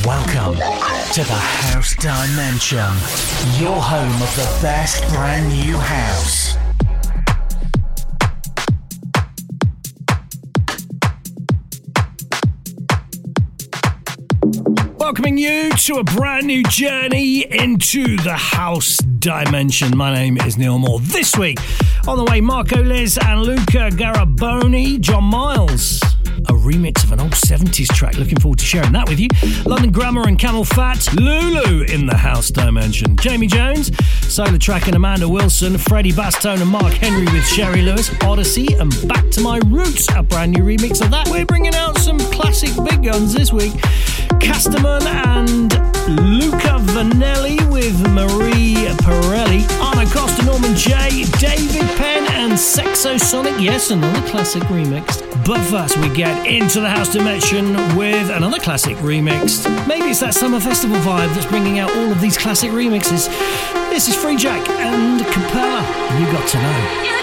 Welcome to the House Dimension, your home of the best brand new house. Welcoming you to a brand new journey into the house dimension. My name is Neil Moore. This week on the way, Marco Lys and Luca Garaboni, John Miles a remix of an old 70s track. Looking forward to sharing that with you. London Grammar and CamelPhat, Lulu in the house dimension. Jamie Jones, SolarTrak and Amanda Wilson, Freddy Bastone and Mark Henry with Sherry Lewis, Odyssey and Back to My Roots, a brand new remix of that. We're bringing out some classic big guns this week. Castaman and Luca Vanelli with Mario Percali, Norman J, David Penn and Sex-O-Sonique. Yes, another classic remix. But first, we get into the house dimension with another classic remix. Maybe it's that summer festival vibe that's bringing out all of these classic remixes. This is Freejak and Capella. You got to know.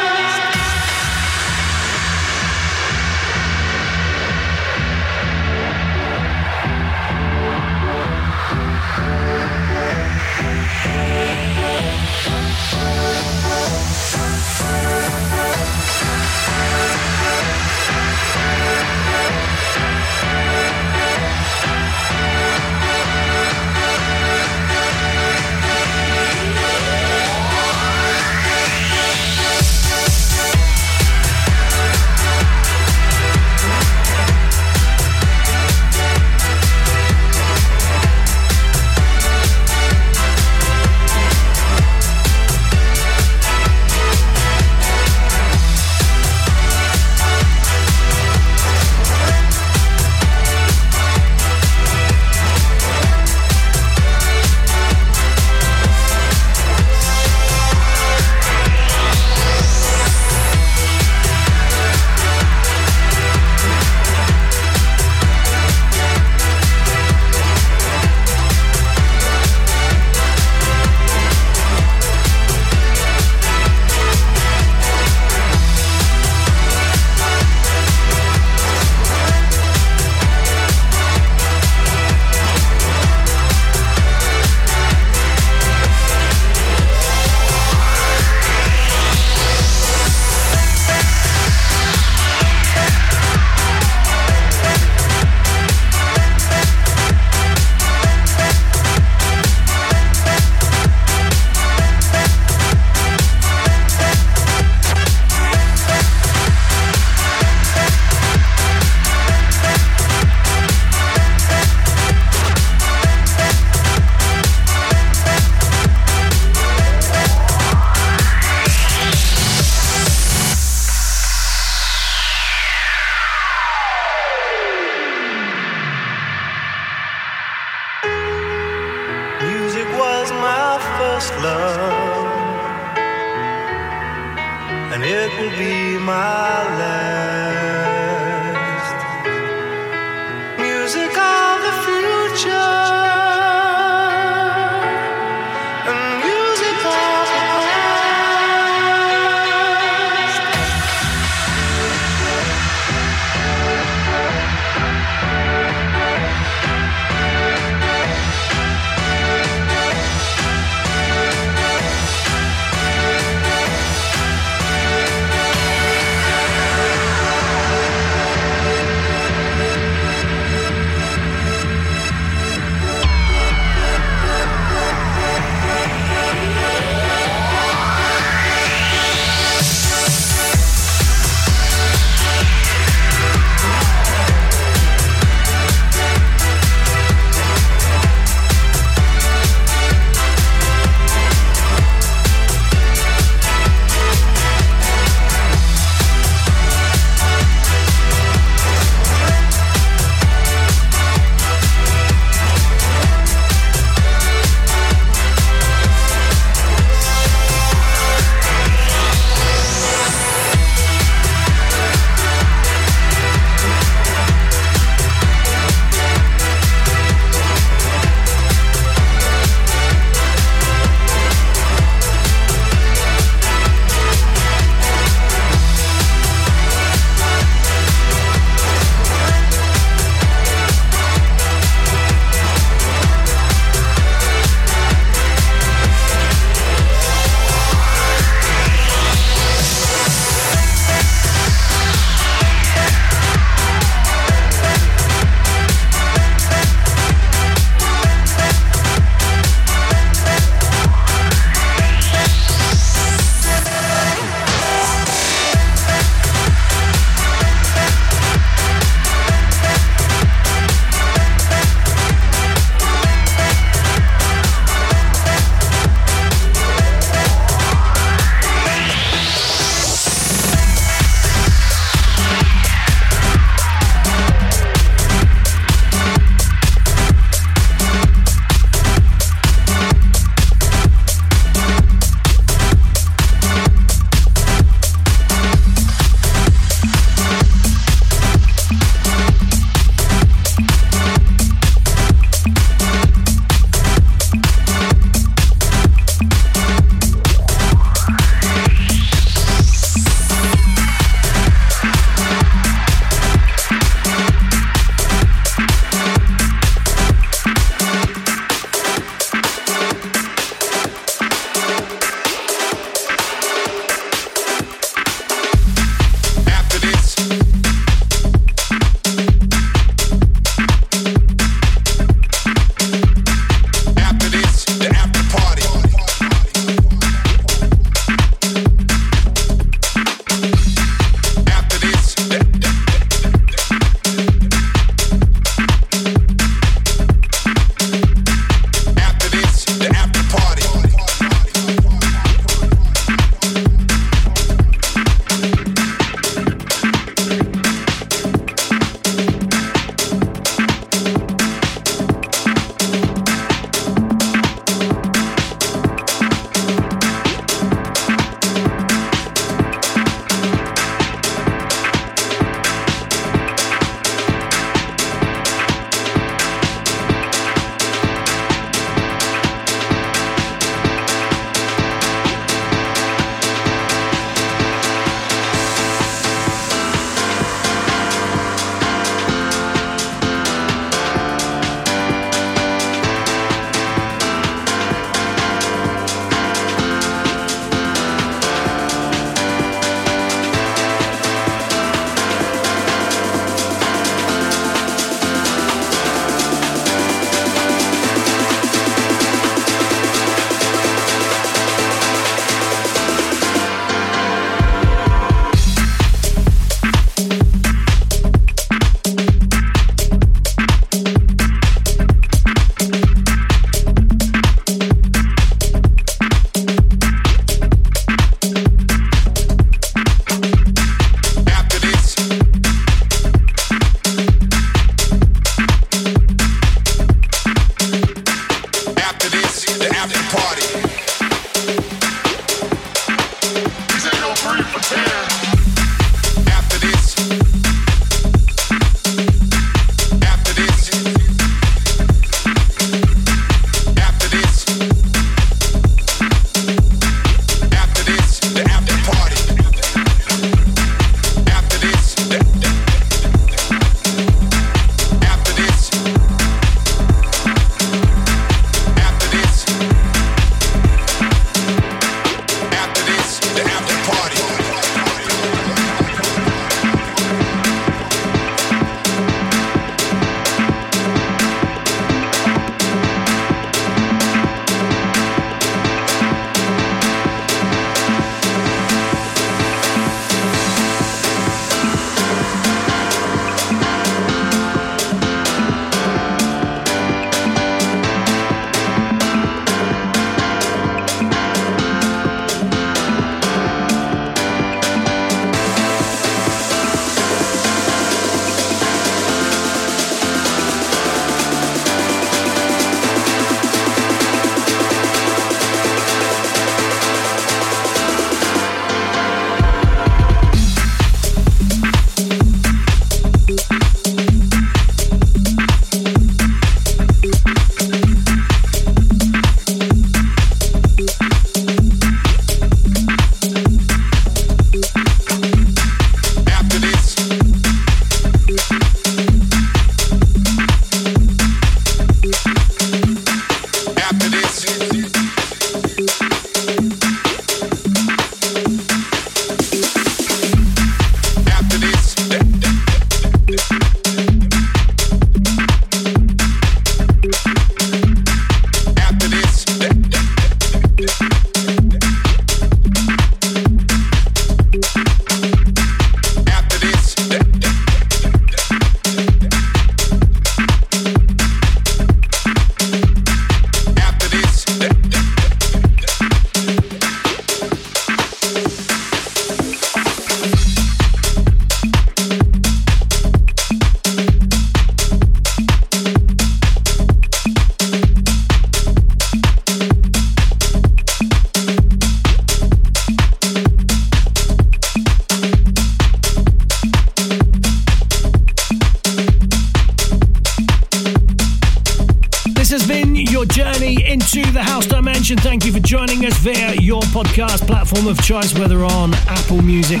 Whether on Apple Music,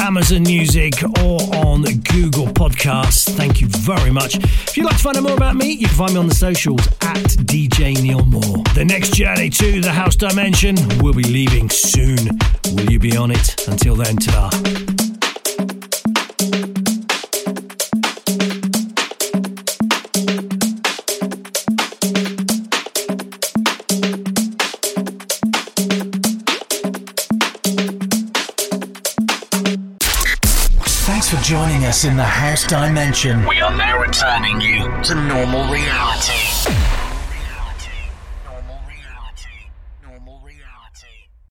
Amazon Music, or on Google Podcasts. Thank you very much. If you'd like to find out more about me, you can find me on the socials at DJ Neil Moore. The next journey to the house dimension will be leaving in the house dimension. We are now returning you to normal reality.